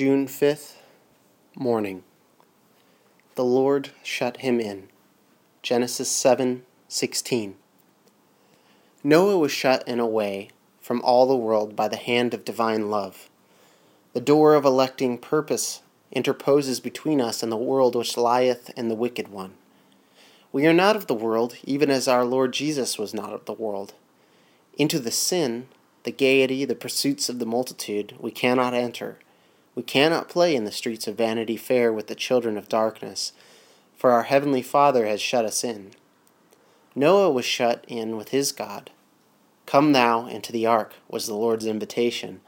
June 5th, morning. The Lord shut him in. Genesis 7:16. Noah was shut in away from all the world by the hand of divine love. The door of electing purpose interposes between us and the world which lieth in the wicked one. We are not of the world, even as our Lord Jesus was not of the world. Into the sin, the gaiety, the pursuits of the multitude, we cannot enter we cannot play in the streets of Vanity Fair with the children of darkness, for our Heavenly Father has shut us in. Noah was shut in with his God. Come thou into the ark was the Lord's invitation,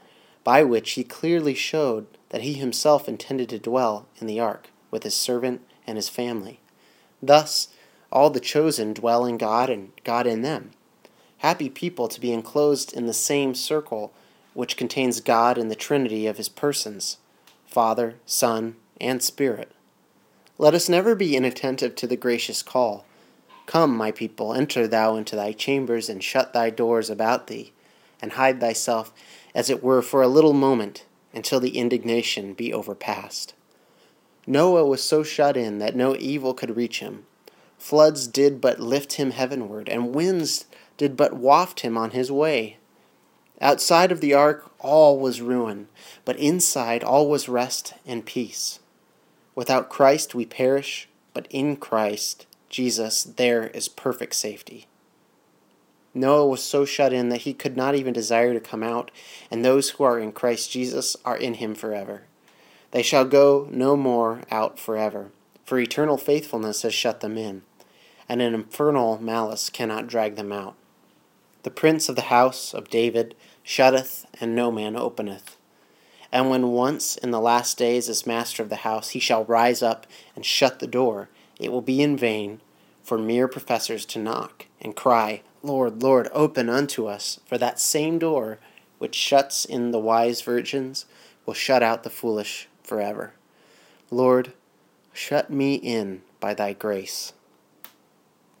by which he clearly showed that he himself intended to dwell in the ark with his servant and his family. Thus, all the chosen dwell in God and God in them. Happy people to be enclosed in the same circle which contains God and the Trinity of his persons Father, Son, and Spirit. Let us never be inattentive to the gracious call. Come, my people, enter thou into thy chambers, and shut thy doors about thee, and hide thyself, as it were, for a little moment, until the indignation be overpast. Noah was so shut in that no evil could reach him. Floods did but lift him heavenward, and winds did but waft him on his way. Outside of the ark, all was ruin, but inside, all was rest and peace. Without Christ, we perish, but in Christ, Jesus, there is perfect safety. Noah was so shut in that he could not even desire to come out, and those who are in Christ Jesus are in him forever. They shall go no more out forever, for eternal faithfulness has shut them in, and an infernal malice cannot drag them out. The prince of the house of David shutteth, and no man openeth. And when once in the last days is master of the house, he shall rise up and shut the door. It will be in vain for mere professors to knock and cry, Lord, Lord, open unto us. For that same door which shuts in the wise virgins will shut out the foolish forever. Lord, shut me in by thy grace.